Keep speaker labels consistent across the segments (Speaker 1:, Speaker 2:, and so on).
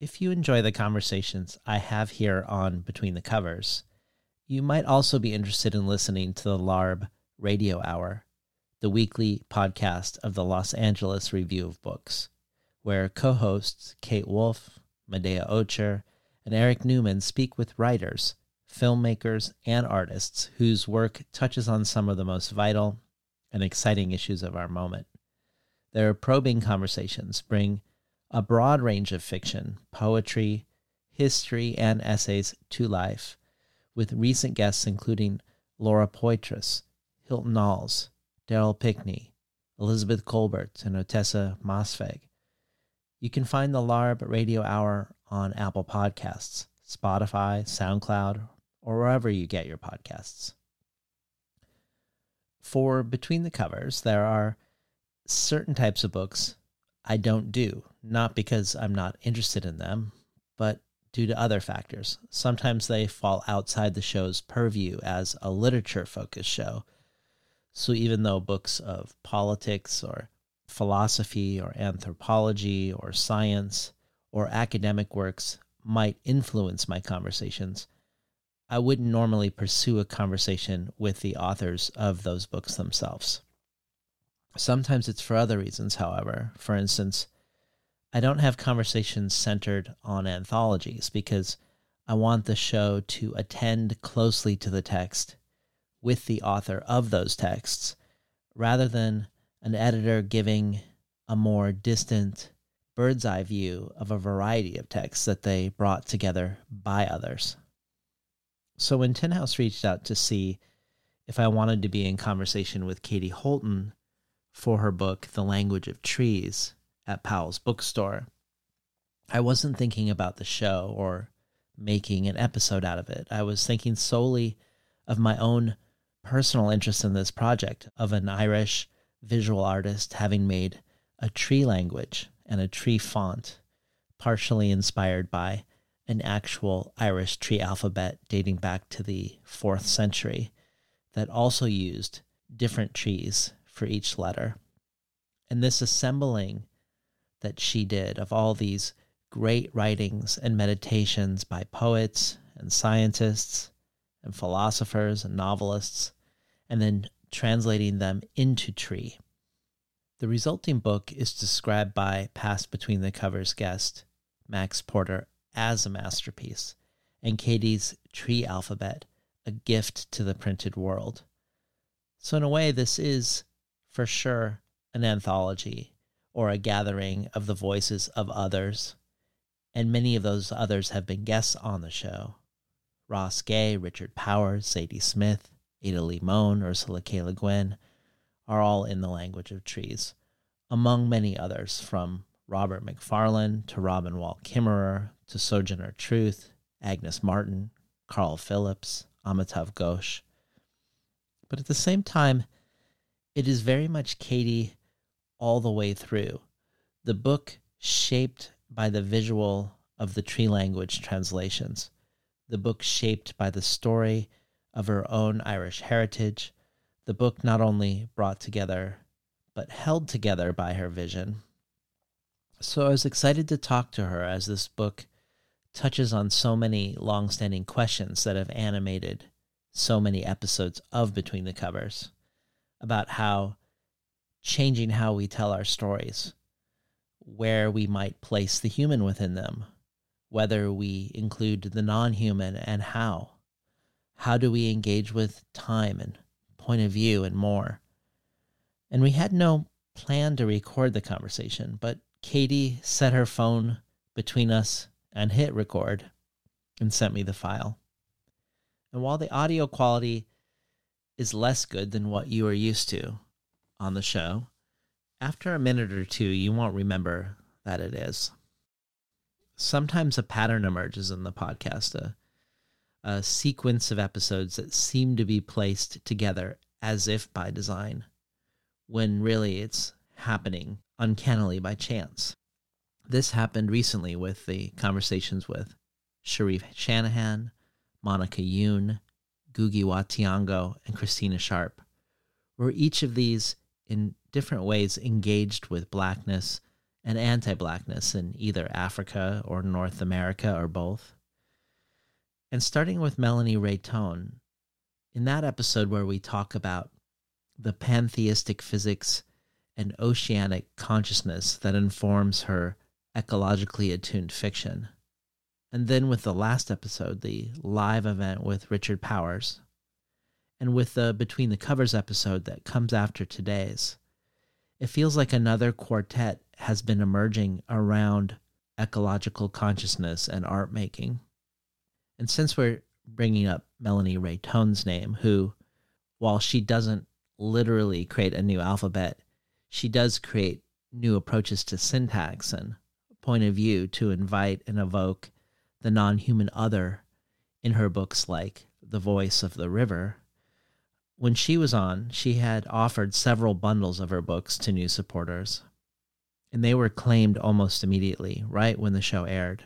Speaker 1: If you enjoy the conversations I have here on Between the Covers, you might also be interested in listening to the LARB Radio Hour, the weekly podcast of the Los Angeles Review of Books, where co hosts Kate Wolf, Medaya Ocher, and Eric Newman speak with writers, filmmakers, and artists whose work touches on some of the most vital and exciting issues of our moment. Their probing conversations bring a broad range of fiction, poetry, history, and essays to life, with recent guests including Laura Poitras, Hilton Als, Darryl Pinckney, Elizabeth Kolbert, and Ottessa Moshfegh. You can find the LARB Radio Hour on Apple Podcasts, Spotify, SoundCloud, or wherever you get your podcasts. For Between the Covers, there are certain types of books I don't do, not because I'm not interested in them, but due to other factors. Sometimes they fall outside the show's purview as a literature focused show. So even though books of politics or philosophy or anthropology or science or academic works might influence my conversations, I wouldn't normally pursue a conversation with the authors of those books themselves. Sometimes it's for other reasons, however. For instance, I don't have conversations centered on anthologies because I want the show to attend closely to the text with the author of those texts rather than an editor giving a more distant bird's eye view of a variety of texts that they brought together by others. So when Tin House reached out to see if I wanted to be in conversation with Katie Holten for her book, The Language of Trees, at Powell's bookstore. I wasn't thinking about the show or making an episode out of it. I was thinking solely of my own personal interest in this project of an Irish visual artist having made a tree language and a tree font, partially inspired by an actual Irish tree alphabet dating back to the fourth century that also used different trees for each letter. And this assembling that she did of all these great writings and meditations by poets and scientists and philosophers and novelists, and then translating them into tree. The resulting book is described by past Between the Covers guest Max Porter as a masterpiece, and Katie's tree alphabet a gift to the printed world. So, in a way, this is for sure an anthology or a gathering of the voices of others. And many of those others have been guests on the show. Ross Gay, Richard Powers, Zadie Smith, Ada Limón, Ursula K. Le Guin are all in the language of trees, among many others from Robert Macfarlane to Robin Wall Kimmerer to Sojourner Truth, Agnes Martin, Carl Phillips, Amitav Ghosh. But at the same time, it is very much Katie all the way through. The book shaped by the visual of the tree language translations. The book shaped by the story of her own Irish heritage. The book not only brought together, but held together by her vision. So I was excited to talk to her as this book touches on so many long-standing questions that have animated so many episodes of Between the Covers about how changing how we tell our stories, where we might place the human within them, whether we include the non human and how. How do we engage with time and point of view and more? And we had no plan to record the conversation, but Katie set her phone between us and hit record and sent me the file. And while the audio quality is less good than what you are used to on the show, after a minute or two, you won't remember that it is. Sometimes a pattern emerges in the podcast, a, a sequence of episodes that seem to be placed together as if by design, when really it's happening uncannily by chance. This happened recently with the conversations with Sharif Shanahan, Monica Youn, Ngugi wa Thiong'o, and Christina Sharpe, where each of these, in different ways, engaged with blackness and anti blackness in either Africa or North America or both. And starting with Melanie Rae Thon, in that episode where we talk about the pantheistic physics and oceanic consciousness that informs her ecologically attuned fiction. And then with the last episode, the live event with Richard Powers, and with the Between the Covers episode that comes after today's, it feels like another quartet has been emerging around ecological consciousness and art making. And since we're bringing up Melanie Rae Thon's name, who, while she doesn't literally create a new alphabet, she does create new approaches to syntax and point of view to invite and evoke the non human other in her books like The Voice of the River. When she was on, she had offered several bundles of her books to new supporters, and they were claimed almost immediately, right when the show aired.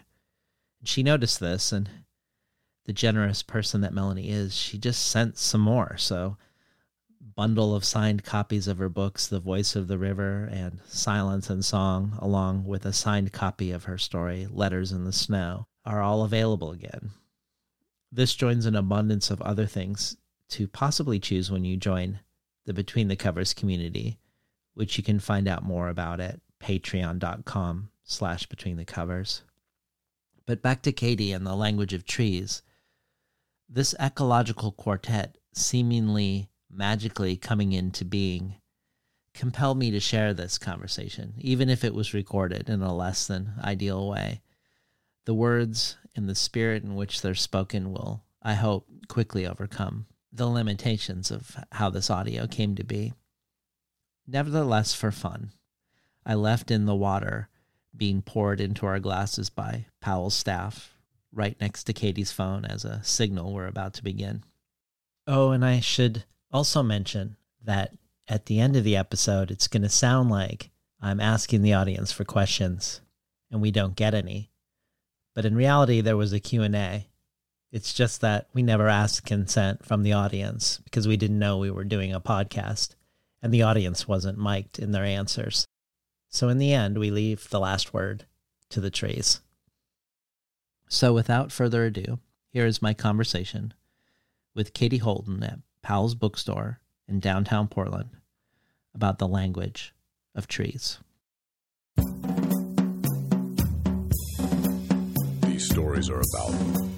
Speaker 1: She noticed this, and the generous person that Melanie is, she just sent some more. So bundle of signed copies of her books, The Voice of the River and Silence and Song, along with a signed copy of her story, Letters in the Snow, are all available again. This joins an abundance of other things to possibly choose when you join the Between the Covers community, which you can find out more about at patreon.com slash between the covers. But back to Katie and the language of trees. This ecological quartet seemingly magically coming into being compelled me to share this conversation, even if it was recorded in a less than ideal way. The words and the spirit in which they're spoken will, I hope, quickly overcome the limitations of how this audio came to be. Nevertheless, for fun, I left in the water being poured into our glasses by Powell's staff right next to Katie's phone as a signal we're about to begin. Oh, and I should also mention that at the end of the episode, it's going to sound like I'm asking the audience for questions and we don't get any. But in reality, there was a Q&A. It's just that we never asked consent from the audience because we didn't know we were doing a podcast and the audience wasn't mic'd in their answers. So in the end, we leave the last word to the trees. So without further ado, here is my conversation with Katie Holten at Powell's Bookstore in downtown Portland about the language of trees.
Speaker 2: These stories are about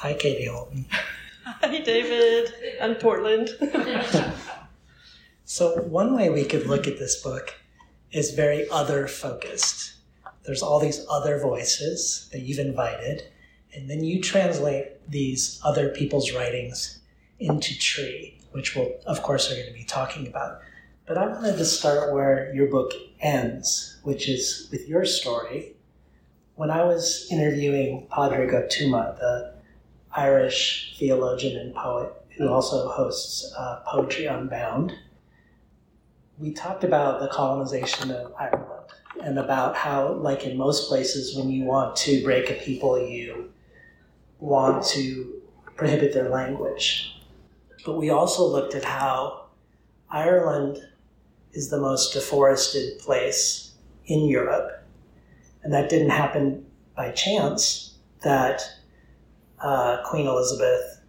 Speaker 3: Hi, Katie Holten.
Speaker 4: Hi, David. I'm Portland.
Speaker 3: so, one way we could look at this book is very other focused. There's all these other voices that you've invited, and then you translate these other people's writings into tree, which we'll, of course, are going to be talking about. But I wanted to start where your book ends, which is with your story. When I was interviewing Pádraig Ó Tuama, the Irish theologian and poet who also hosts uh, Poetry Unbound. We talked about the colonization of Ireland and about how, like in most places, when you want to break a people, you want to prohibit their language. But we also looked at how Ireland is the most deforested place in Europe. And that didn't happen by chance, that uh, Queen Elizabeth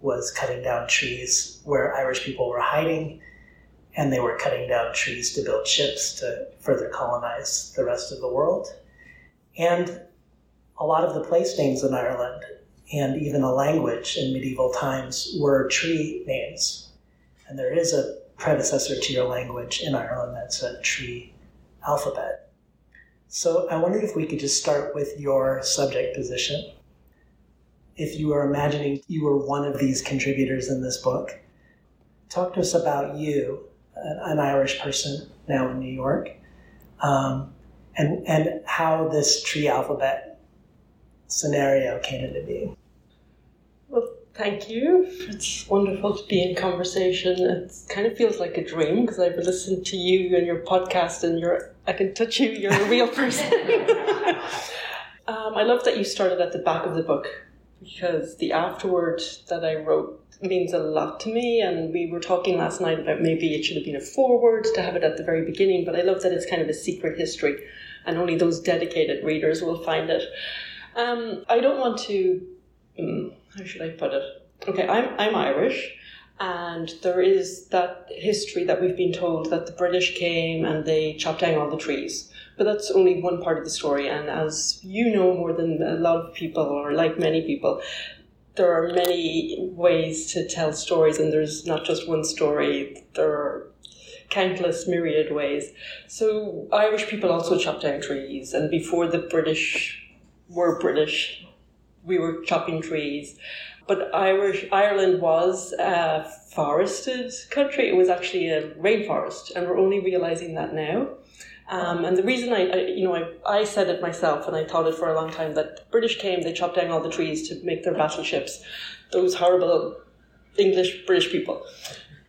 Speaker 3: was cutting down trees where Irish people were hiding, and they were cutting down trees to build ships to further colonize the rest of the world. And a lot of the place names in Ireland and even a language in medieval times were tree names. And there is a predecessor to your language in Ireland that's a tree alphabet. So I wondered if we could just start with your subject position. If you were imagining you were one of these contributors in this book, talk to us about you, an Irish person now in New York, um, and, and how this tree alphabet scenario came into being.
Speaker 4: Well, thank you. It's wonderful to be in conversation. It kind of feels like a dream because I've listened to you and your podcast, and you're I can touch you. You're a real person. um, I love that you started at the back of the book because the afterword that I wrote means a lot to me. And we were talking last night about maybe it should have been a foreword to have it at the very beginning, but I love that it's kind of a secret history and only those dedicated readers will find it. Um, I don't want to. Um, how should I put it? Okay, I'm I'm Irish, and there is that history that we've been told that the British came and they chopped down all the trees. But that's only one part of the story, and as you know more than a lot of people, or like many people, there are many ways to tell stories, and there's not just one story. There are countless myriad ways. So Irish people also chopped down trees, and before the British were British, we were chopping trees. But Irish Ireland was a forested country. It was actually a rainforest, and we're only realizing that now. Um, and the reason I, I, you know, I, I said it myself, and I thought it for a long time that British came, they chopped down all the trees to make their battleships. Those horrible English British people.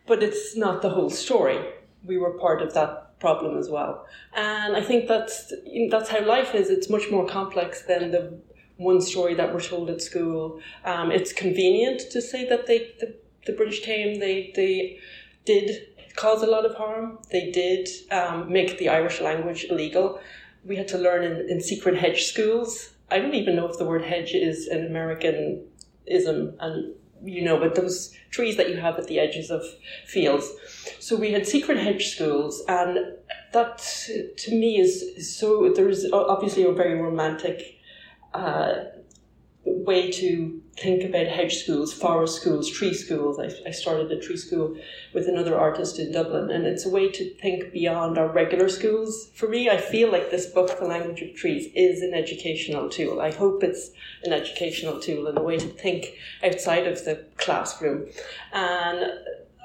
Speaker 4: But it's not the whole story. We were part of that problem as well. And I think that's that's how life is. It's much more complex than the one story that we're told at school. Um, it's convenient to say that they the, the British came, they they did cause a lot of harm. They did um, make the Irish language illegal. We had to learn in, in secret hedge schools. I don't even know if the word hedge is an Americanism, and you know, but those trees that you have at the edges of fields. So we had secret hedge schools, and that to me is, is so. There's obviously a very romantic uh, way to think about hedge schools, forest schools, tree schools. I, I started a tree school with another artist in Dublin, and it's a way to think beyond our regular schools. For me, I feel like this book, The Language of Trees, is an educational tool. I hope it's an educational tool and a way to think outside of the classroom. And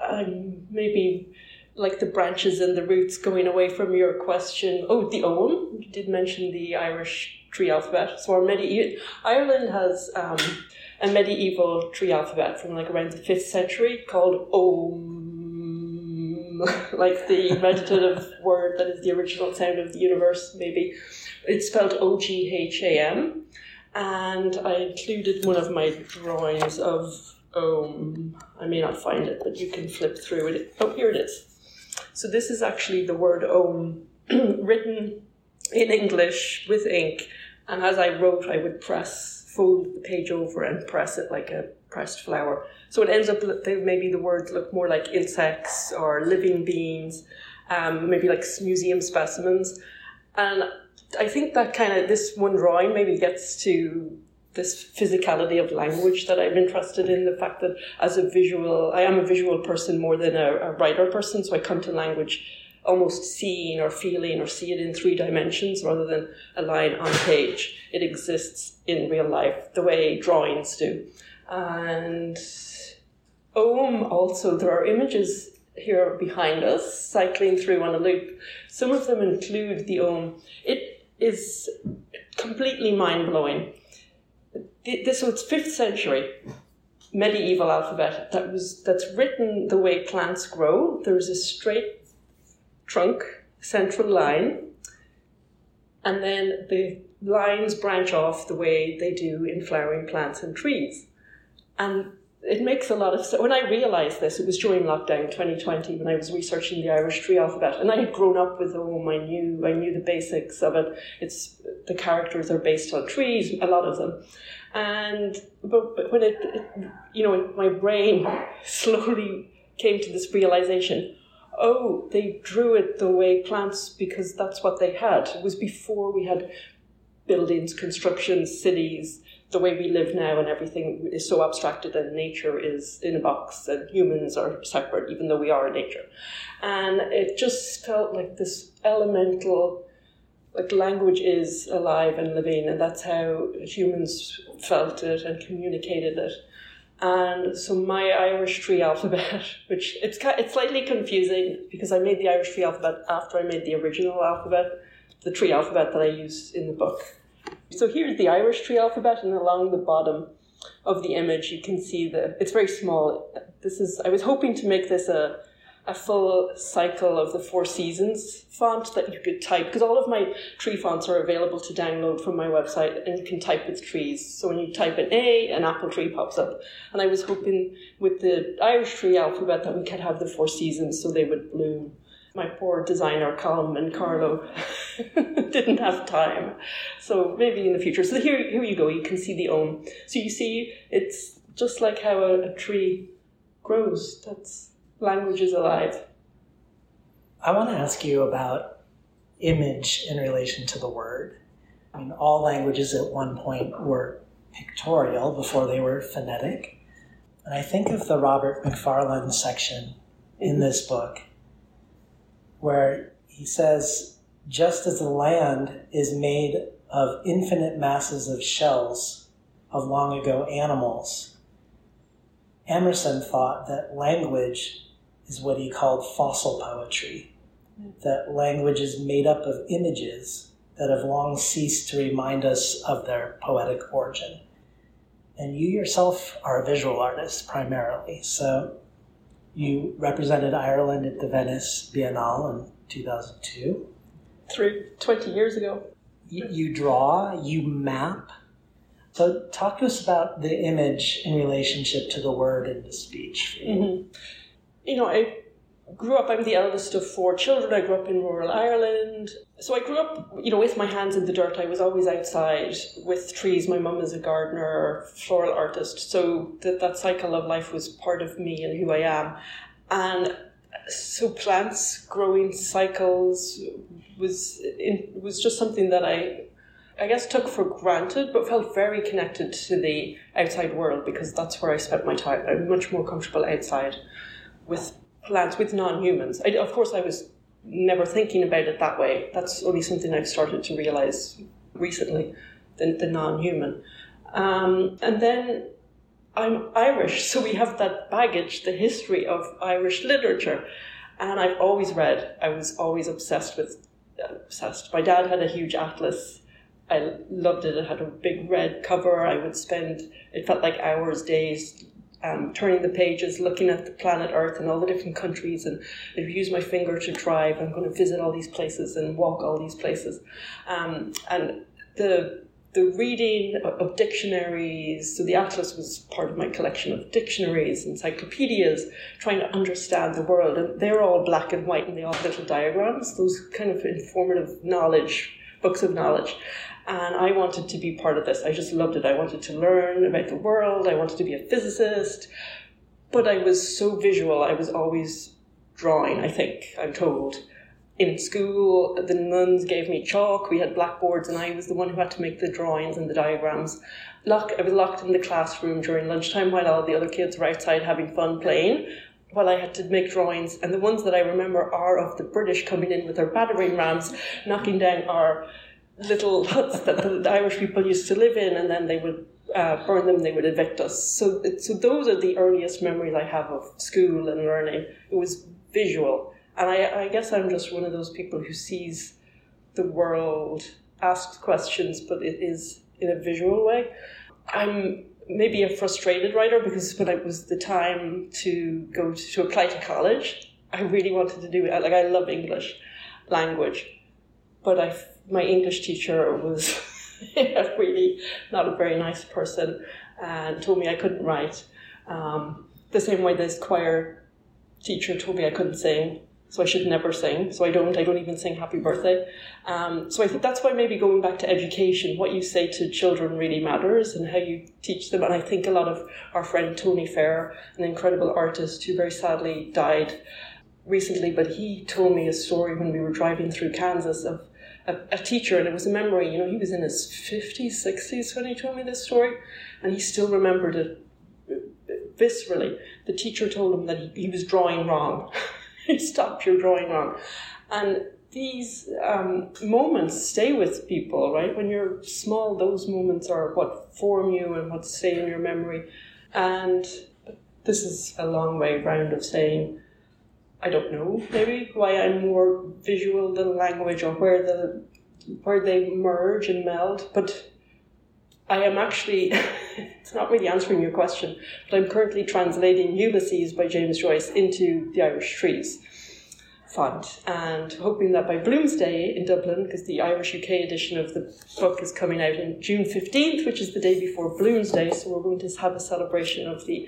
Speaker 4: um, maybe like the branches and the roots going away from your question. Oh, the Ogham. You did mention the Irish tree alphabet. So our medieval Ireland has um, a medieval tree alphabet from like around the fifth century called Ogham, like the meditative word that is the original sound of the universe. Maybe it's spelled O G H A M, and I included one of my drawings of Ogham. I may not find it, but you can flip through it. Oh, here it is. So this is actually the word Ogham written in English with ink, and as I wrote, I would press, fold the page over and press it like a pressed flower. So it ends up, maybe the words look more like insects or living beings, um, maybe like museum specimens. And I think that kind of, this one drawing maybe gets to this physicality of language that I'm interested in. The fact that as a visual, I am a visual person more than a, a writer person, so I come to language almost seeing or feeling or see it in three dimensions rather than a line on a page. It exists in real life the way drawings do. And Ogham also, there are images here behind us cycling through on a loop. Some of them include the Ogham. It is completely mind blowing this it's fifth century medieval alphabet that was that's written the way plants grow. There's a straight trunk, central line, and then the lines branch off the way they do in flowering plants and trees. And it makes a lot of sense. When I realized this, it was during lockdown 2020 when I was researching the Irish tree alphabet, and I had grown up with Ogham. I knew I knew the basics of it. It's the characters are based on trees, a lot of them, And but, but when it, it, you know, my brain slowly came to this realization. Oh, they drew it the way plants because that's what they had. It was before we had buildings, construction, cities, the way we live now and everything is so abstracted and nature is in a box and humans are separate even though we are nature. And it just felt like this elemental like language is alive and living and that's how humans felt it and communicated it and so my Irish tree alphabet, which it's it's slightly confusing because I made the Irish tree alphabet after I made the original alphabet, the tree alphabet that I use in the book. So here's the Irish tree alphabet, and along the bottom of the image, you can see the. It's very small. This is. I was hoping to make this a a full cycle of the Four Seasons font that you could type because all of my tree fonts are available to download from my website, and you can type with trees. So when you type an A, an apple tree pops up. And I was hoping with the Irish tree alphabet that we could have the Four Seasons, so they would bloom my poor designer Colm and Carlo didn't have time. So maybe in the future. So here, here you go. You can see the Ogham. So you see, it's just like how a, a tree grows. That's language is alive.
Speaker 3: I want to ask you about image in relation to the word. I mean, all languages at one point were pictorial before they were phonetic. And I think of the Robert Macfarlane section in mm-hmm. this book where he says, just as the land is made of infinite masses of shells of long ago animals, Emerson thought that language is what he called fossil poetry, that language is made up of images that have long ceased to remind us of their poetic origin. And you yourself are a visual artist primarily, so you represented Ireland at the Venice Biennale in 2002.
Speaker 4: Through 20 years ago.
Speaker 3: You, you draw, you map. So, talk to us about the image in relationship to the word and the speech. You.
Speaker 4: Mm-hmm. You know, I grew up, I'm the eldest of four children. I grew up in rural Ireland. So I grew up, you know, with my hands in the dirt. I was always outside with trees. My mum is a gardener, floral artist. So that, that cycle of life was part of me and who I am. And so plants growing cycles was in, was just something that I I guess took for granted, but felt very connected to the outside world because that's where I spent my time. I'm much more comfortable outside with plants with non-humans. Of course, I was never thinking about it that way. That's only something I've started to realize recently, the, the non-human. Um, and then I'm Irish, so we have that baggage, the history of Irish literature. And I've always read, I was always obsessed with, obsessed. My dad had a huge atlas. I loved it. It had a big red cover. I would spend, it felt like hours, days um, turning the pages, looking at the planet Earth and all the different countries, and I'd use my finger to drive. I'm going to visit all these places and walk all these places. Um, and the the reading of dictionaries, so the atlas was part of my collection of dictionaries, encyclopedias, trying to understand the world. And they're all black and white and they all have little diagrams, those kind of informative knowledge, books of knowledge. And I wanted to be part of this. I just loved it. I wanted to learn about the world. I wanted to be a physicist. But I was so visual. I was always drawing, I think, I'm told. In school, the nuns gave me chalk. We had blackboards, and I was the one who had to make the drawings and the diagrams. Lock, I was locked in the classroom during lunchtime while all the other kids were outside having fun playing while I had to make drawings, and the ones that I remember are of the British coming in with their battering rams, knocking down our little huts that the, Irish people used to live in, and then they would uh, burn them, they would evict us. So, so those are the earliest memories I have of school and learning. It was visual. And I, I guess I'm just one of those people who sees the world, asks questions, but it is in a visual way. I'm maybe a frustrated writer because when it was the time to go to, to apply to college, I really wanted to do it. Like, I love English language, but I my English teacher was really not a very nice person and told me I couldn't write. Um, the same way this choir teacher told me I couldn't sing. so I should never sing. So I don't. I don't even sing happy birthday. Um, so I think that's why maybe going back to education, what you say to children really matters, and how you teach them. And I think a lot of our friend Tony Feher, an incredible artist who very sadly died recently, but he told me a story when we were driving through Kansas of a, a, teacher, and it was a memory. You know, he was in his 50s, 60s when he told me this story, and he still remembered it viscerally. The teacher told him that he, he was drawing wrong. Stop your drawing wrong. And these um, moments stay with people, right? When you're small, those moments are what form you and what stay in your memory. And this is a long way round of saying, I don't know, maybe why I'm more visual than language or where the where they merge and meld. But I am actually, it's not really answering your question, but I'm currently translating Ulysses by James Joyce into the Irish Trees font and hoping that by Bloomsday in Dublin, because the Irish UK edition of the book is coming out in June 15th, which is the day before Bloomsday, so we're going to have a celebration of the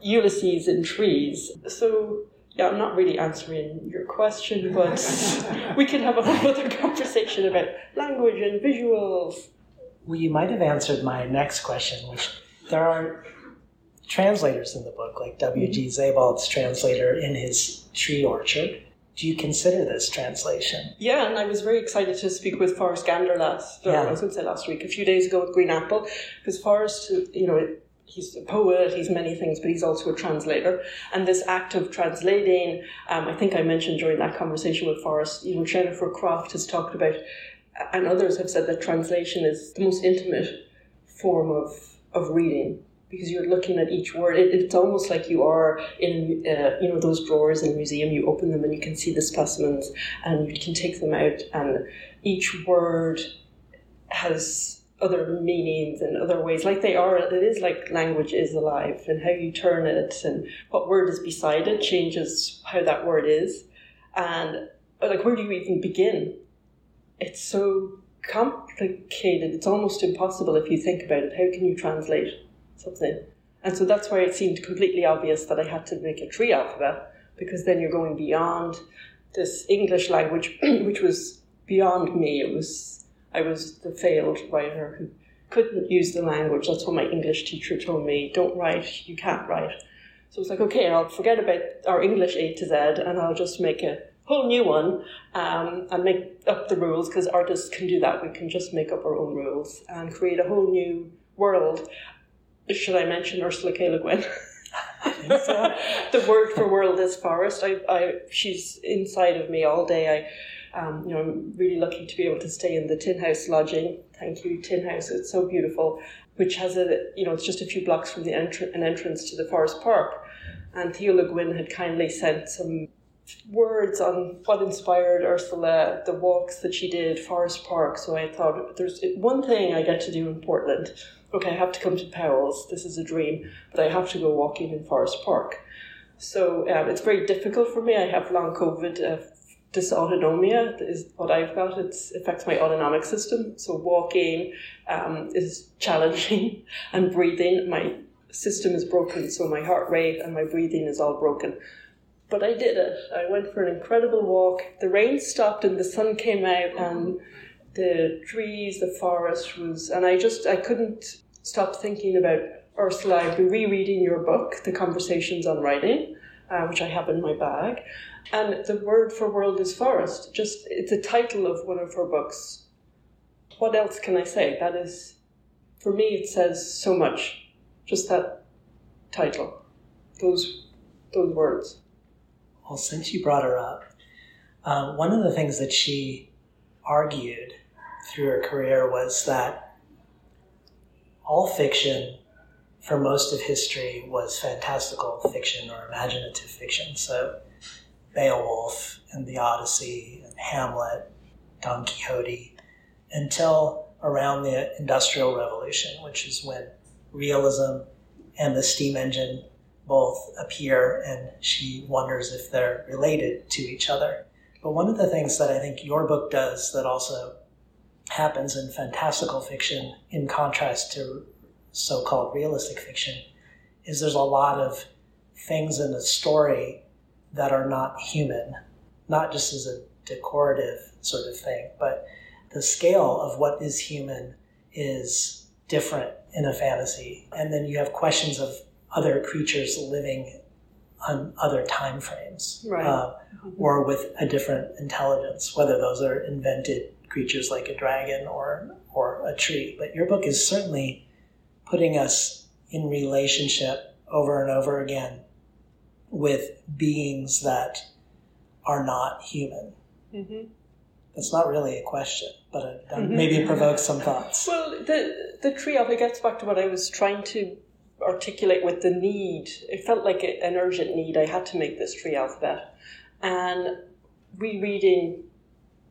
Speaker 4: Ulysses in trees. So yeah, I'm not really answering your question, but we could have a whole other conversation about language and visuals.
Speaker 3: Well, you might have answered my next question, which there are translators in the book, like W.G. Sebald's mm-hmm. translator in his tree orchard. Do you consider this translation?
Speaker 4: Yeah, and I was very excited to speak with Forrest Gander last, yeah. I was going to say last week, a few days ago with Green Apple, because Forrest, you know, he's a poet, he's many things, but he's also a translator. And this act of translating, um, I think I mentioned during that conversation with Forrest, you know, Jennifer Croft has talked about and others have said that translation is the most intimate form of, of reading because you're looking at each word. It, it's almost like you are in, uh, you know, those drawers in a museum. You open them and you can see the specimens, and you can take them out, and each word has other meanings and other ways. Like they are, it is like language is alive, and how you turn it and what word is beside it changes how that word is, and like where do you even begin? it's so complicated. It's almost impossible if you think about it. How can you translate something? And so that's why it seemed completely obvious that I had to make a tree alphabet because then you're going beyond this English language, which was beyond me. It was I was the failed writer who couldn't use the language. That's what my English teacher told me. Don't write. You can't write. So it's like, okay, I'll forget about our English A to Z and I'll just make a whole new one um, and make up the rules because artists can do that. We can just make up our own rules and create a whole new world. Should I mention Ursula K. Le Guin? the word for world is forest. I, I, she's inside of me all day. I, um, you know, I'm really lucky to be able to stay in the Tin House lodging. Thank you, Tin House. It's so beautiful. Which has a, you know, it's just a few blocks from the entr- an entrance to the Forest Park. And Theo Le Guin had kindly sent some words on what inspired Ursula, the walks that she did, Forest Park. So I thought, there's one thing I get to do in Portland. Okay, I have to come to Powell's. This is a dream, but I have to go walking in Forest Park. So um, it's very difficult for me. I have long COVID. Uh, dysautonomia is what I've got. It affects my autonomic system. So walking um, is challenging, and breathing. My system is broken, so my heart rate and my breathing is all broken. But I did it. I went for an incredible walk. The rain stopped and the sun came out and the trees, the forest was, and I just, I couldn't stop thinking about Ursula. I've been rereading your book, The Conversations on Writing, uh, which I have in my bag. And the word for world is forest. Just, it's a title of one of her books. What else can I say? That is, for me, it says so much. Just that title, those, those words.
Speaker 3: Well, since you brought her up, um, one of the things that she argued through her career was that all fiction for most of history was fantastical fiction or imaginative fiction. So Beowulf and the Odyssey and Hamlet, Don Quixote, until around the Industrial Revolution, which is when realism and the steam engine both appear and she wonders if they're related to each other. But one of the things that I think your book does that also happens in fantastical fiction, in contrast to so called realistic fiction, is there's a lot of things in the story that are not human. not just as a decorative sort of thing, but the scale of what is human is different in a fantasy. And then you have questions of other creatures living on other time frames
Speaker 4: Right.
Speaker 3: uh, or with a different intelligence, whether those are invented creatures like a dragon or or a tree. But your book is certainly putting us in relationship over and over again with beings that are not human.
Speaker 4: Mhm.
Speaker 3: It's not really a question, but it,
Speaker 4: Mhm.
Speaker 3: maybe it provokes some thoughts.
Speaker 4: Well, the the tree of it gets back to what I was trying to articulate with the need. It felt like an urgent need. I had to make this tree alphabet, and rereading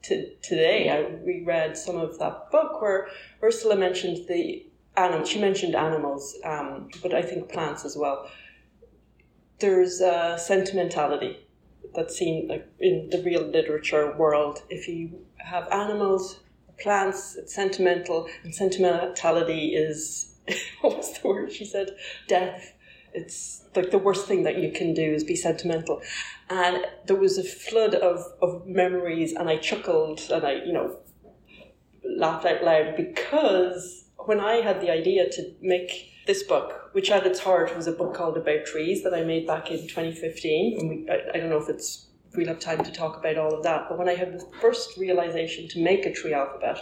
Speaker 4: to, today, I reread some of that book where Ursula mentioned the animals. She mentioned animals, um, but I think plants as well. There's a sentimentality that's seen like in the real literature world. If you have animals, plants, it's sentimental, and sentimentality is what was the word she said? Death. It's like the worst thing that you can do is be sentimental. And there was a flood of, of memories, and I chuckled and I, you know, laughed out loud because when I had the idea to make this book, which at its heart was a book called About Trees that I made back in 2015, and we, I, I don't know if it's we'll have time to talk about all of that, but when I had the first realization to make a tree alphabet,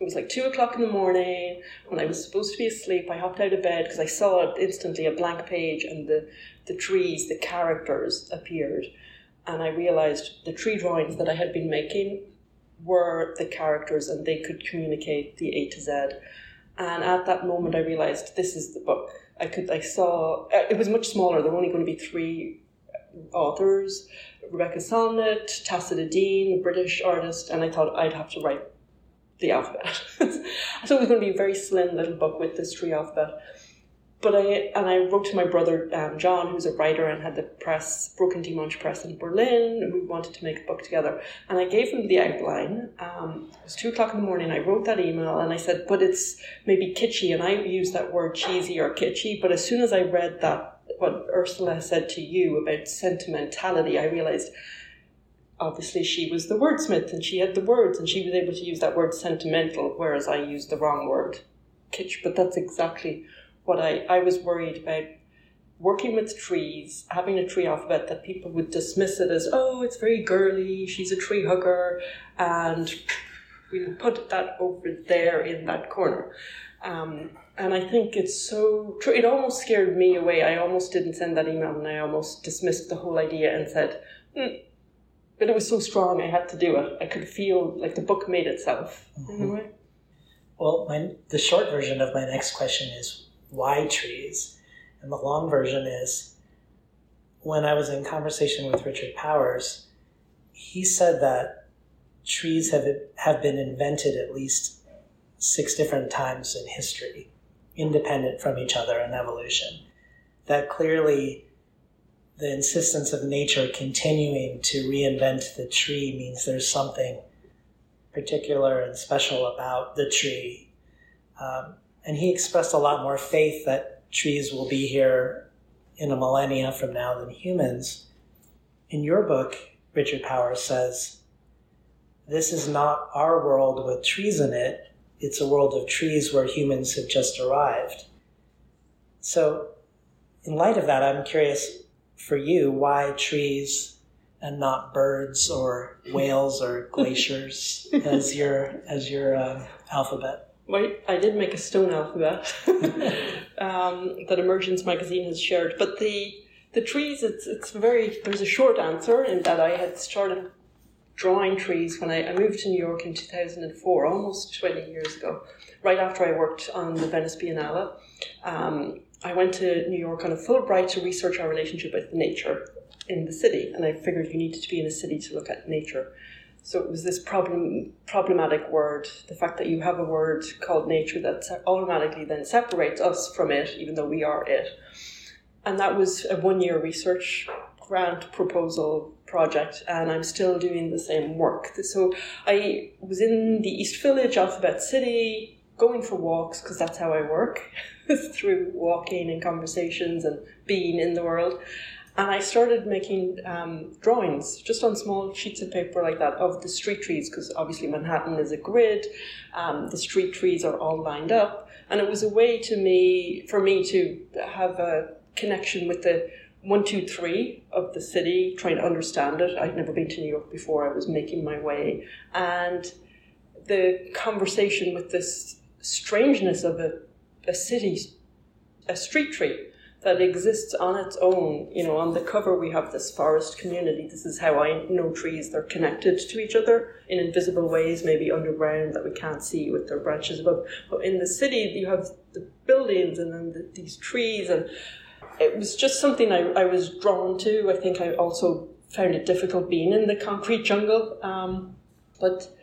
Speaker 4: it was like two o'clock in the morning when I was supposed to be asleep. I hopped out of bed because I saw instantly a blank page and the, the trees, the characters appeared. And I realized the tree drawings that I had been making were the characters and they could communicate the A to Z. And at that moment, I realized this is the book. I could, I saw, uh, it was much smaller. There were only going to be three authors Rebecca Solnit, Tacita Dean, the British artist, and I thought I'd have to write the alphabet. so it was going to be a very slim little book with this tree alphabet. But I and I wrote to my brother um, John, who's a writer and had the press Broken Dimanche Press in Berlin, we wanted to make a book together. And I gave him the outline. Um, it was two o'clock in the morning. I wrote that email and I said, "But it's maybe kitschy," and I use that word cheesy or kitschy. But as soon as I read that, what Ursula said to you about sentimentality, I realized obviously she was the wordsmith and she had the words and she was able to use that word sentimental, whereas I used the wrong word, kitsch. But that's exactly what I, I was worried about working with trees, having a tree alphabet that people would dismiss it as, oh, it's very girly, she's a tree hugger, and we'll put that over there in that corner. Um, and I think it's so true. It almost scared me away. I almost didn't send that email and I almost dismissed the whole idea and said, hmm, but it was so strong I had to do it. I could feel like the book made itself in a way.
Speaker 3: Well, my, the short version of my next question is why trees? And the long version is when I was in conversation with Richard Powers, he said that trees have, have been invented at least six different times in history, independent from each other in evolution. That clearly the insistence of nature continuing to reinvent the tree means there's something particular and special about the tree. Um, and he expressed a lot more faith that trees will be here in a millennia from now than humans. In your book, Richard Powers says, This is not our world with trees in it, it's a world of trees where humans have just arrived. So, in light of that, I'm curious for you why trees and not birds or whales or glaciers as your as your um, alphabet.
Speaker 4: Well, I did make a stone alphabet um, that Emergence magazine has shared, but the the trees it's it's very there's a short answer in that I had started drawing trees when I, I moved to New York in 2004, almost 20 years ago, right after I worked on the Venice Biennale. Um, I went to New York on a Fulbright to research our relationship with nature in the city, and I figured you needed to be in a city to look at nature. So it was this problem, problematic word, the fact that you have a word called nature that automatically then separates us from it, even though we are it. And that was a one year research grant proposal project, and I'm still doing the same work. So I was in the East Village, Alphabet City, going for walks, because that's how I work, through walking and conversations and being in the world. And I started making um, drawings just on small sheets of paper like that of the street trees because obviously Manhattan is a grid. Um, the street trees are all lined up, and it was a way to me for me to have a connection with the one, two, three of the city, trying to understand it. I'd never been to New York before. I was making my way, and the conversation with this strangeness of a, a city, a street tree that exists on its own. You know, on the cover we have this forest community. This is how I know trees. They're connected to each other in invisible ways, maybe underground that we can't see with their branches above. But in the city, you have the buildings and then the, these trees, and it was just something I, I was drawn to. I think I also found it difficult being in the concrete jungle, um, but.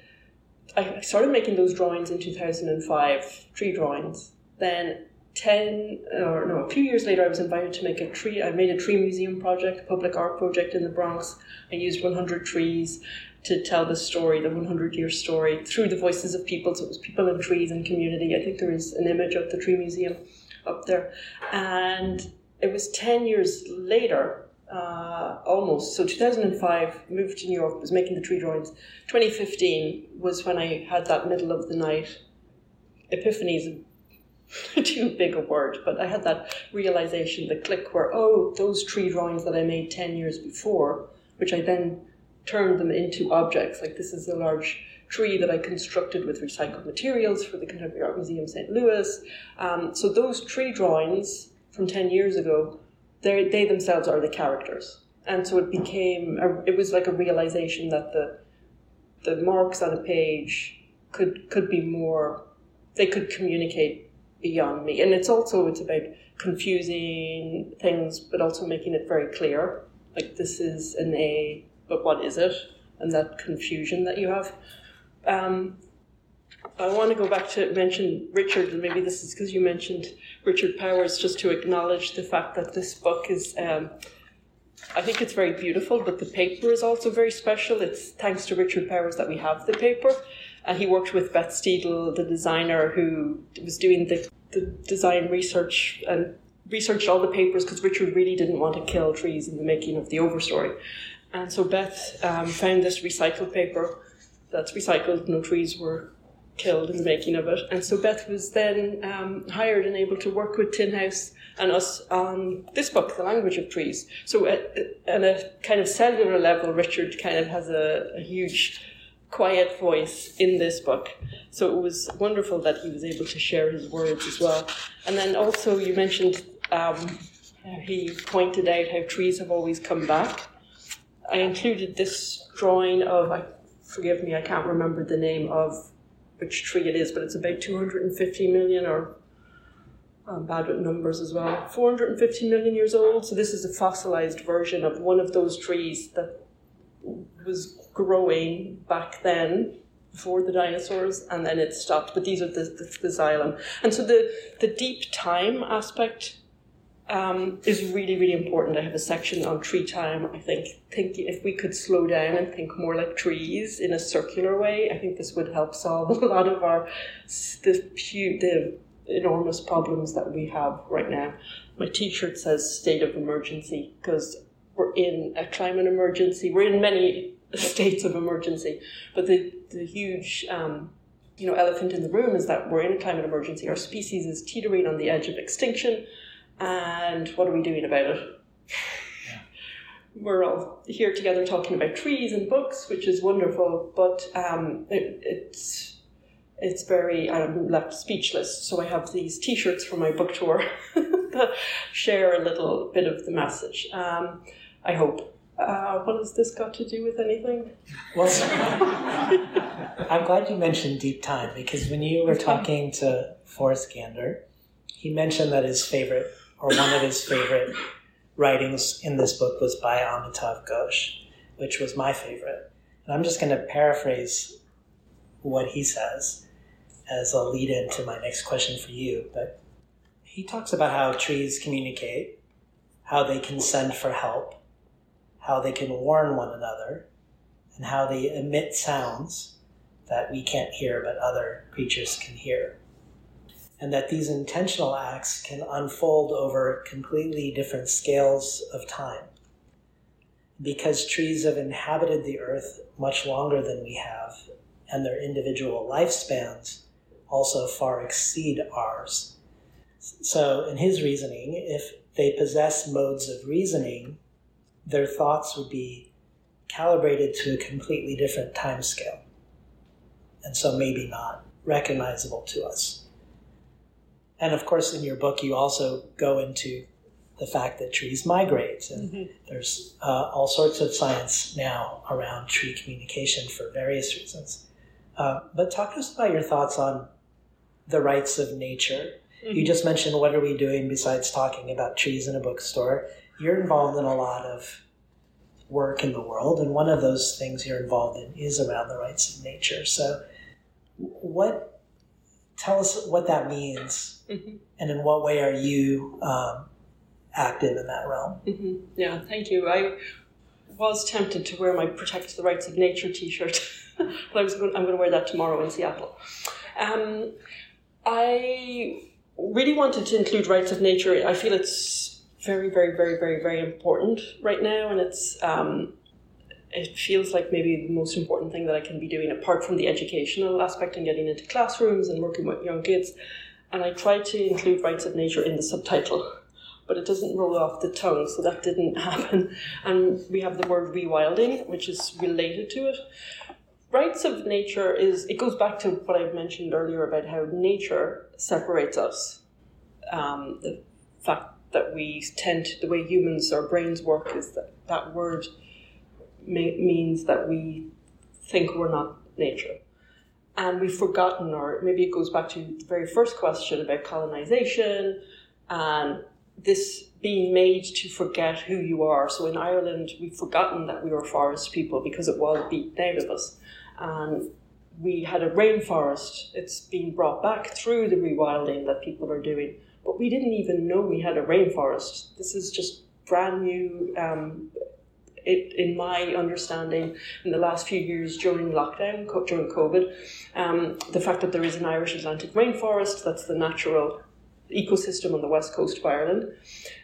Speaker 4: I started making those drawings in 2005, tree drawings. Then 10 or no a few years later i was invited to make a tree i made a tree museum project a public art project in the bronx. I used 100 trees to tell the story the 100 year story through the voices of people. So it was people and trees and community. I think there is an image of the tree museum up there. And it was 10 years later uh, almost. So 2005 moved to new york was making the tree drawings. 2015 was when i had that middle of the night epiphanies too big a word, but I had that realization, the click where, oh, those tree drawings that I made 10 years before, which I then turned them into objects. Like this is a large tree that I constructed with recycled materials for the Contemporary Art Museum St. Louis. Um, so those tree drawings from 10 years ago, they themselves are the characters. And so it became, a, it was like a realization that the, the marks on a page could, could be more, they could communicate beyond me. And it's also it's about confusing things, but also making it very clear. Like this is an A, but what is it? And that confusion that you have. Um, I want to go back to mention Richard, and maybe this is because you mentioned Richard Powers, just to acknowledge the fact that this book is. Um, I think it's very beautiful, but the paper is also very special. It's thanks to Richard Powers that we have the paper. And he worked with Beth Steidle, the designer who was doing the, the design research and researched all the papers because Richard really didn't want to kill trees in the making of the overstory. And so Beth um, found this recycled paper that's recycled, no trees were killed in the making of it. And so Beth was then um, hired and able to work with Tin House and us on this book, The Language of Trees. So at, at a kind of cellular level, Richard kind of has a, a huge quiet voice in this book. So it was wonderful that he was able to share his words as well. And then also, you mentioned um, he pointed out how trees have always come back. I included this drawing of, I, forgive me, I can't remember the name of which tree it is, but it's about 250 million or I'm bad with numbers as well. 450 million years old. So this is a fossilized version of one of those trees that was growing back then before the dinosaurs and then it stopped. But these are the, the, the xylem. And so the, the deep time aspect um, is really really important. I have a section on tree time. I think think if we could slow down and think more like trees in a circular way i think this would help solve a lot of our the, the enormous problems that we have right now. My t-shirt says state of emergency because we're in a climate emergency. We're in many states of emergency. But the, the huge um, you know, elephant in the room is that we're in a climate emergency. Our species is teetering on the edge of extinction. And what are we doing about it? We're all here together talking about trees and books, which is wonderful, but um, it, it's it's very I'm left speechless. So I have these T-shirts for my book tour that share a little bit of the message. Um, I hope. Uh, what has this got to do with anything?
Speaker 3: Well, I'm glad you mentioned deep time because when you were talking to Forrest Gander, he mentioned that his favorite, or one of his favorite writings in this book was by Amitav Ghosh, which was my favorite. And I'm just going to paraphrase what he says as a lead in to my next question for you. But he talks about how trees communicate, how they can send for help, how they can warn one another, and how they emit sounds that we can't hear but other creatures can hear. And that these intentional acts can unfold over completely different scales of time. because trees have inhabited the earth much longer than we have, and their individual lifespans also far exceed ours. So, in his reasoning, if they possess modes of reasoning, their thoughts would be calibrated to a completely different time scale. And so, maybe not recognizable to us. And of course, in your book, you also go into the fact that trees migrate, and mm-hmm. there's uh, all sorts of science now around tree communication for various reasons. Uh, but talk to us about your thoughts on the rights of nature. Mm-hmm. You just mentioned what are we doing besides talking about trees in a bookstore. You're involved in a lot of work in the world, and one of those things you're involved in is around the rights of nature. So, what tell us what that means, mm-hmm. and in what way are you um, active in that realm.
Speaker 4: Mm-hmm. Yeah, thank you. I was tempted to wear my "Protect the Rights of Nature" T-shirt, but I was going, I'm going to wear that tomorrow in Seattle. Um, I really wanted to include rights of nature. I feel it's very, very, very, very, very important right now, and it's um, it feels like maybe the most important thing that I can be doing apart from the educational aspect and getting into classrooms and working with young kids. And I tried to include rights of nature in the subtitle but it doesn't roll off the tongue, so that didn't happen. And we have the word rewilding, which is related to it. Rights of nature is, it goes back to what I've mentioned earlier about how nature separates us. Um, the fact that we tend to, the way humans, our brains work, is that that word may, means that we think we're not nature. And we've forgotten, or maybe it goes back to the very first question about colonization and this being made to forget who you are. So in Ireland, we've forgotten that we were forest people because it was beaten out of us. And we had a rainforest. It's been brought back through the rewilding that people are doing. But we didn't even know we had a rainforest. This is just brand new. Um, it, in my understanding, in the last few years during lockdown, during COVID, um, the fact that there is an Irish Atlantic rainforest, that's the natural ecosystem on the west coast of Ireland.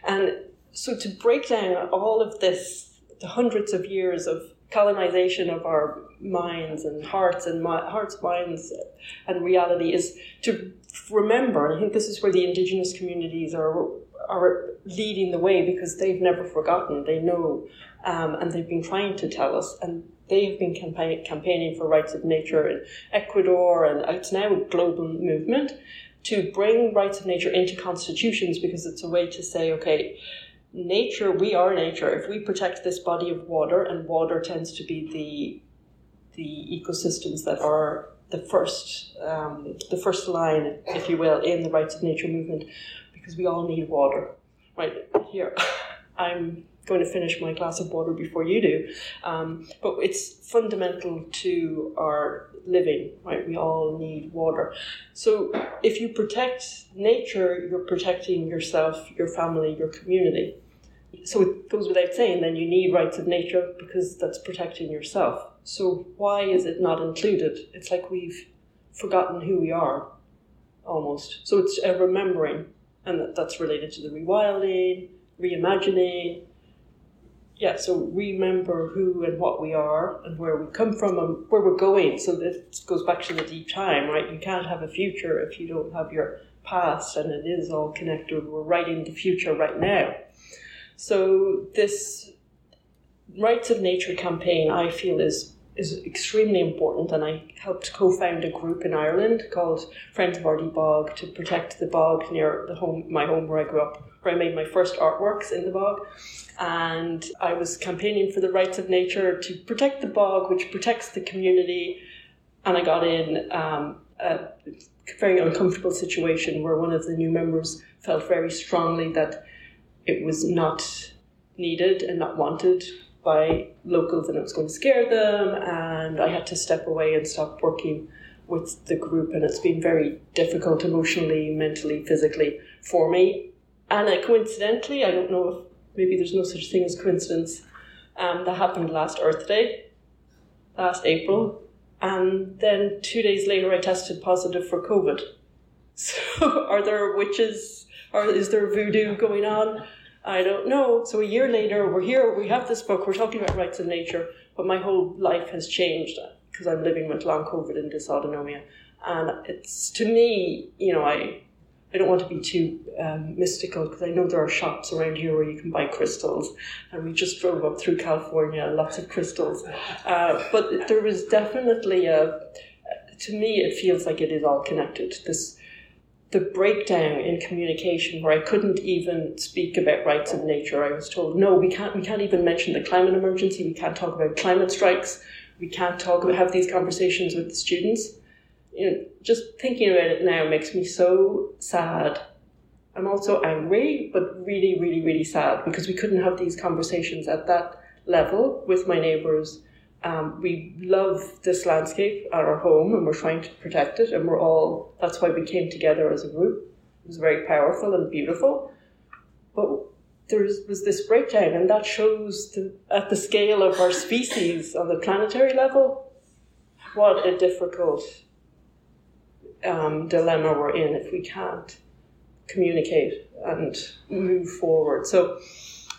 Speaker 4: And so to break down all of this, the hundreds of years of colonization of our minds and hearts and mi- hearts, minds, and reality is to remember. And I think this is where the indigenous communities are are leading the way because they've never forgotten. They know, um, and they've been trying to tell us. And they have been campaign- campaigning for rights of nature in Ecuador, and it's now a global movement to bring rights of nature into constitutions because it's a way to say, okay, nature, we are nature. If we protect this body of water, and water tends to be the the ecosystems that are the first um, the first line, if you will, in the rights of nature movement, because we all need water. Right here, I'm going to finish my glass of water before you do. Um, but it's fundamental to our living, right? We all need water. So if you protect nature, you're protecting yourself, your family, your community. So it goes without saying, then you need rights of nature because that's protecting yourself. So why is it not included? It's like we've forgotten who we are, almost. So it's a remembering, and that's related to the rewilding, reimagining, yeah, so remember who and what we are and where we come from and where we're going. So this goes back to the deep time, right? You can't have a future if you don't have your past, and it is all connected. We're writing the future right now. So this rights of nature campaign, I feel, is is extremely important, and I helped co-found a group in Ireland called Friends of Ardee Bog to protect the bog near the home, my home where I grew up, where I made my first artworks in the bog and I was campaigning for the rights of nature to protect the bog, which protects the community. And I got in um, a very uncomfortable situation where one of the new members felt very strongly that it was not needed and not wanted by locals and it was going to scare them. And I had to step away and stop working with the group. And it's been very difficult emotionally, mentally, physically for me. And coincidentally, I don't know if maybe there's no such thing as coincidence. Um, that happened last Earth Day, last April, and then two days later I tested positive for COVID. So, are there witches? Or is there voodoo going on? I don't know. So a year later, we're here, we have this book, we're talking about rights of nature, but my whole life has changed because I'm living with long COVID and dysautonomia. And it's, to me, you know, I, I don't want to be too um, mystical because I know there are shops around here where you can buy crystals, and we just drove up through California, lots of crystals. Uh, but there was definitely a, to me, it feels like it is all connected. This the breakdown in communication where I couldn't even speak about rights of nature. I was told, no, we can't we can't even mention the climate emergency, we can't talk about climate strikes, we can't talk about have these conversations with the students. You know, just thinking about it now makes me so sad. I'm also angry, but really, really, really sad because we couldn't have these conversations at that level with my neighbours um, we love this landscape at our home and we're trying to protect it and we're all that's why we came together as a group. It was very powerful and beautiful. But there was this breakdown and that shows the, at the scale of our species on the planetary level what a difficult um, dilemma we're in if we can't communicate and move forward. So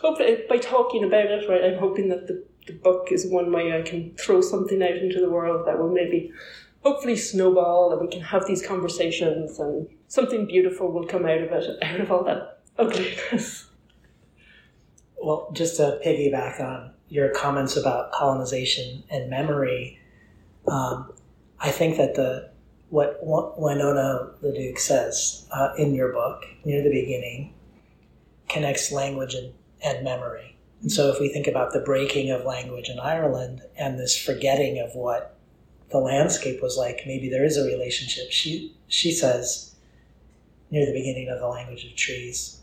Speaker 4: hopefully by talking about it right i'm hoping that the the book is one way I can throw something out into the world that will maybe hopefully snowball and we can have these conversations and something beautiful will come out of it, out of all that ugliness.
Speaker 3: Well, just to piggyback on your comments about colonization and memory, um, I think that the what Winona LaDuke says uh, in your book near the beginning connects language and, and memory and so, if we think about the breaking of language in Ireland and this forgetting of what the landscape was like, maybe there is a relationship. She she says near the beginning of the language of trees,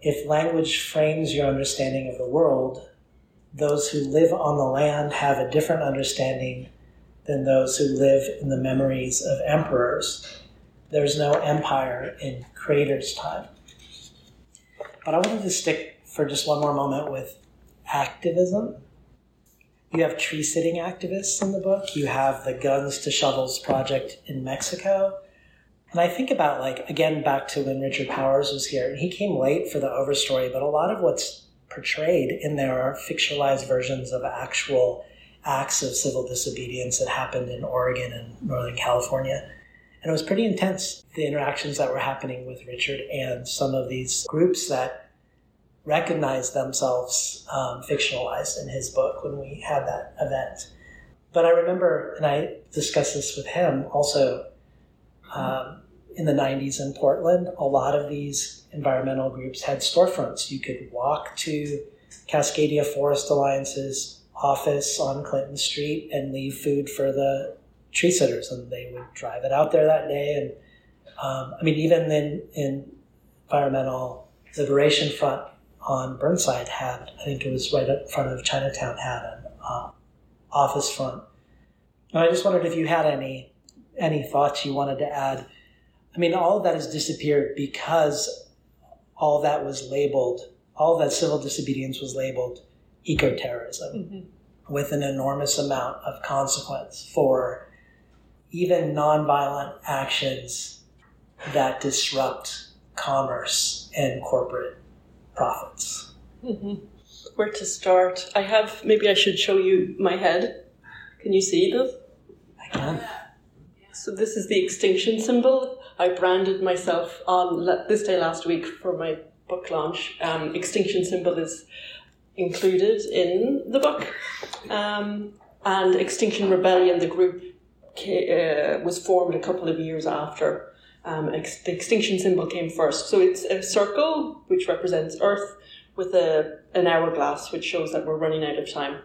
Speaker 3: if language frames your understanding of the world, those who live on the land have a different understanding than those who live in the memories of emperors. There's no empire in Crater's time. But I wanted to stick for just one more moment with activism. You have tree sitting activists in the book. You have the Guns to Shovels project in Mexico. And I think about, like, again, back to when Richard Powers was here, and he came late for the overstory, but a lot of what's portrayed in there are fictionalized versions of actual acts of civil disobedience that happened in Oregon and Northern California. And it was pretty intense, the interactions that were happening with Richard and some of these groups that recognized themselves um, fictionalized in his book when we had that event. But I remember, and I discussed this with him also um, in the 90s in Portland, a lot of these environmental groups had storefronts. You could walk to Cascadia Forest Alliance's office on Clinton Street and leave food for the tree sitters, and they would drive it out there that day. And um, I mean, even in, in Environmental Liberation Front on Burnside had, I think it was right up front of Chinatown, had an uh, office front. And I just wondered if you had any any thoughts you wanted to add. I mean, all of that has disappeared because all that was labeled, all that civil disobedience was labeled eco-terrorism mm-hmm. with an enormous amount of consequence for even nonviolent actions that disrupt commerce and corporate profits.
Speaker 4: Mm-hmm. Where to start? I have, maybe I should show you my head. Can you see this?
Speaker 3: I can.
Speaker 4: So, this is the extinction symbol. I branded myself on this day last week for my book launch. Um, extinction symbol is included in the book. Um, and Extinction Rebellion, the group, uh, was formed a couple of years after um, ex- the extinction symbol came first. So it's a circle which represents Earth with a an hourglass which shows that we're running out of time.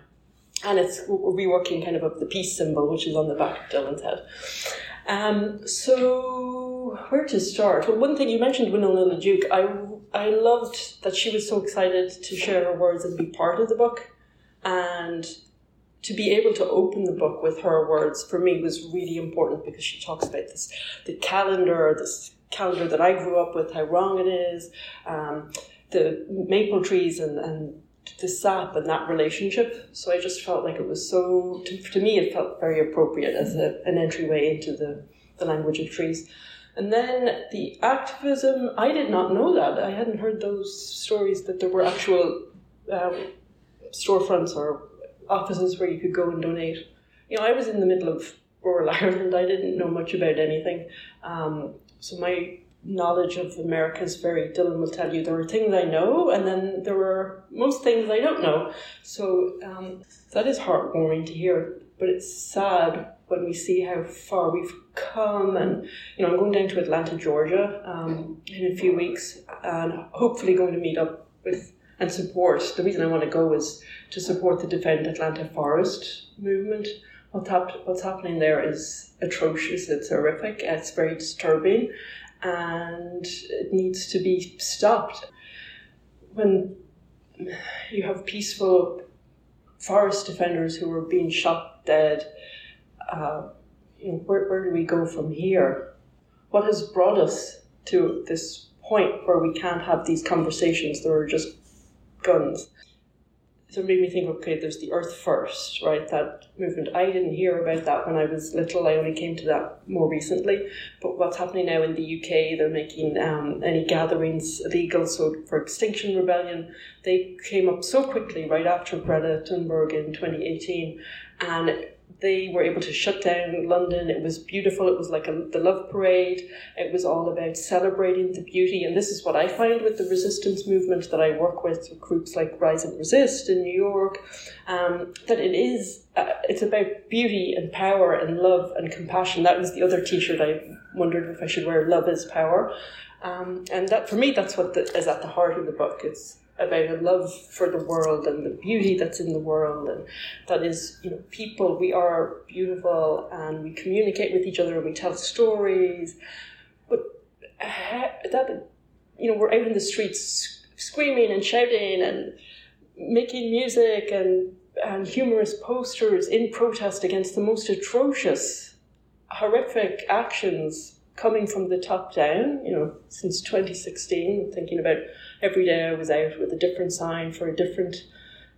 Speaker 4: And it's reworking kind of of the peace symbol which is on the back of Dylan's head. Um, so where to start? Well, one thing you mentioned, Winona LaDuke, I I loved that she was so excited to share her words and be part of the book, and to be able to open the book with her words for me was really important because she talks about this the calendar, this calendar that I grew up with, how wrong it is, um, the maple trees and, and the sap and that relationship. So I just felt like it was so, to, to me, it felt very appropriate as a, an entryway into the, the language of trees. And then the activism, I did not know that. I hadn't heard those stories that there were actual um, storefronts or offices where you could go and donate. You know, I was in the middle of rural Ireland. I didn't know much about anything. Um, so my knowledge of America is very, Dylan will tell you, there are things I know, and then there are most things I don't know. So um, that is heartwarming to hear, but it's sad when we see how far we've come. And, you know, I'm going down to Atlanta, Georgia um, in a few weeks, and hopefully going to meet up with and support. The reason I want to go is to support the Defend Atlanta Forest movement. What's, hap- what's happening there is atrocious, it's horrific, it's very disturbing and it needs to be stopped. When you have peaceful forest defenders who are being shot dead, uh, you know, where, where do we go from here? What has brought us to this point where we can't have these conversations? There are just guns so it made me think, okay, there's the Earth First, right? That movement. I didn't hear about that when I was little. I only came to that more recently. But what's happening now in the UK, they're making um, any gatherings illegal. So for Extinction Rebellion, they came up so quickly right after Greta Thunberg in 2018. And they were able to shut down London. It was beautiful. It was like a, the love parade. It was all about celebrating the beauty. And this is what I find with the resistance movement that I work with, with groups like Rise and Resist in New York, um, that it is, uh, it's about beauty and power and love and compassion. That was the other t-shirt I wondered if I should wear, love is power. Um, and that for me, that's what the, is at the heart of the book. It's about a love for the world and the beauty that's in the world and that is you know people we are beautiful and we communicate with each other and we tell stories. But uh, that you know we're out in the streets screaming and shouting and making music and and humorous posters in protest against the most atrocious horrific actions coming from the top down, you know, since 2016, thinking about every day I was out with a different sign for a different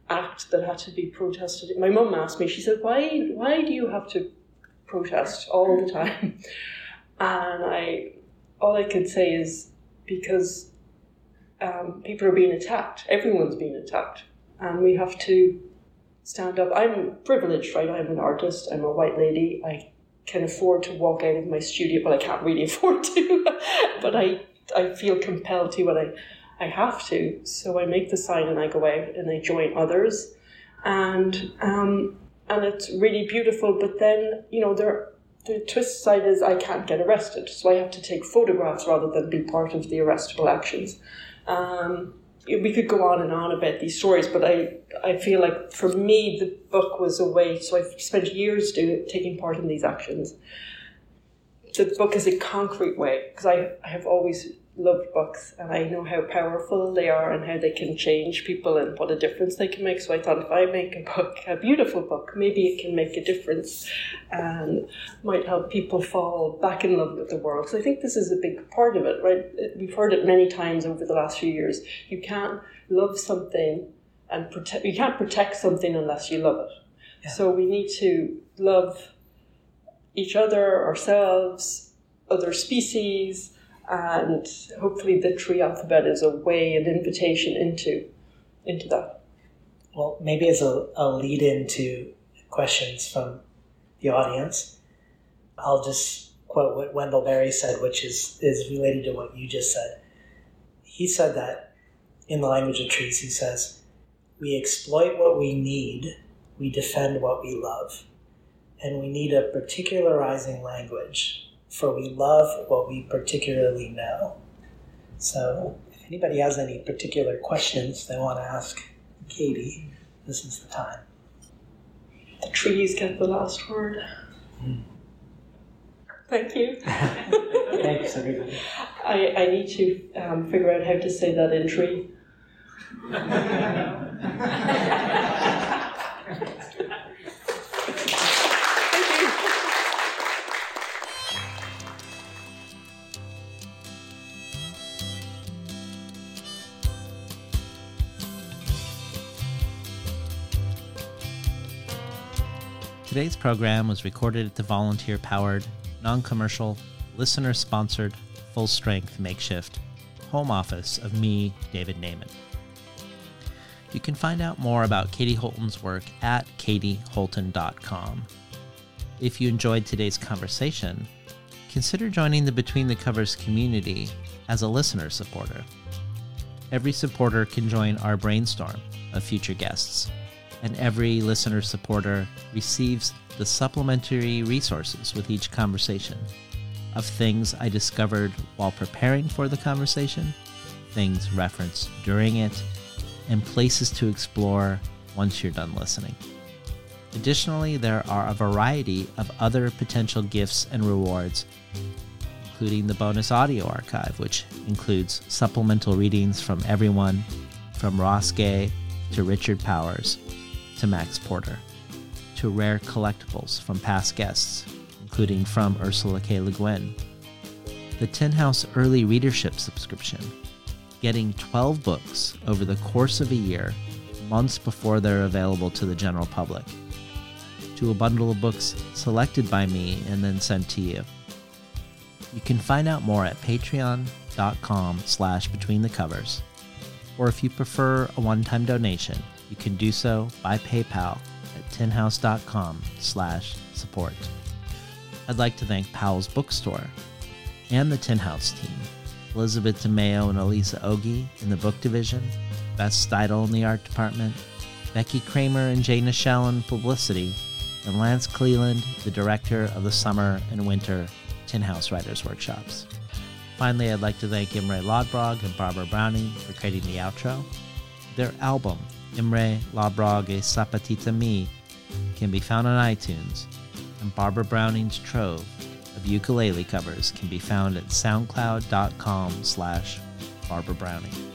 Speaker 4: act that had to be protested. My mum asked me, she said, why, why do you have to protest all the time? And I, all I could say is because um, people are being attacked. Everyone's being attacked. And we have to stand up. I'm privileged, right? I'm an artist. I'm a white lady. I can afford to walk out of my studio. Well, I can't really afford to, but I I feel compelled to, and I I have to. So I make the sign and I go out and I join others, and um, and it's really beautiful. But then you know there. The twist side is I can't get arrested, so I have to take photographs rather than be part of the arrestable actions. Um, we could go on and on about these stories, but I, I feel like for me the book was a way. So I've spent years doing taking part in these actions. The book is a concrete way because I, I have always loved books and I know how powerful they are and how they can change people and what a difference they can make. So I thought if I make a book, a beautiful book, maybe it can make a difference and might help people fall back in love with the world. So I think this is a big part of it, right? We've heard it many times over the last few years. You can't love something and protect, you can't protect something unless you love it. Yeah. So we need to love each other, ourselves, other species, and hopefully the tree alphabet is a way, an invitation into into that.
Speaker 3: Well, maybe as a, a lead into questions from the audience, I'll just quote what Wendell Berry said, which is is related to what you just said. He said that in the language of trees, he says, "We exploit what we need, we defend what we love, and we need a particularizing language." For we love what we particularly know. So, if anybody has any particular questions they want to ask Katie, this is the time.
Speaker 4: The trees get the last word. Mm. Thank you.
Speaker 3: Thanks, everybody.
Speaker 4: I, I need to um, figure out how to say that in tree.
Speaker 1: Today's program was recorded at the volunteer powered, non commercial, listener sponsored, full strength makeshift home office of me, David Naimon. You can find out more about Katie Holten's work at katieholten.com. If you enjoyed today's conversation, consider joining the Between the Covers community as a listener supporter. Every supporter can join our brainstorm of future guests, and every listener supporter receives the supplementary resources with each conversation of things I discovered while preparing for the conversation, things referenced during it, and places to explore once you're done listening. Additionally, there are a variety of other potential gifts and rewards, including the bonus audio archive, which includes supplemental readings from everyone from Ross Gay to Richard Powers to Max Porter, to rare collectibles from past guests, including from Ursula K. Le Guin. The Tin House Early Readership subscription, getting 12 books over the course of a year, months before they're available to the general public, to a bundle of books selected by me and then sent to you. You can find out more at patreon.com slash between the covers, or if you prefer a one-time donation, you can do so by PayPal at tinhouse.com slash support. I'd like to thank Powell's Bookstore and the Tin House team, Elizabeth DeMeo and Alyssa Ogi in the book division, Beth Steidle in the art department, Becky Kraemer and Jae Nichelle in publicity, and Lance Cleland, the director of the summer and winter Tin House Writers Workshops. Finally, I'd like to thank Imre Lodbrog and Barbara Browning for creating the outro. Their album, Imre Lodbrog e Sapatita Mi, can be found on iTunes, and Barbara Browning's trove of ukulele covers can be found at soundcloud.com slash Barbara Browning.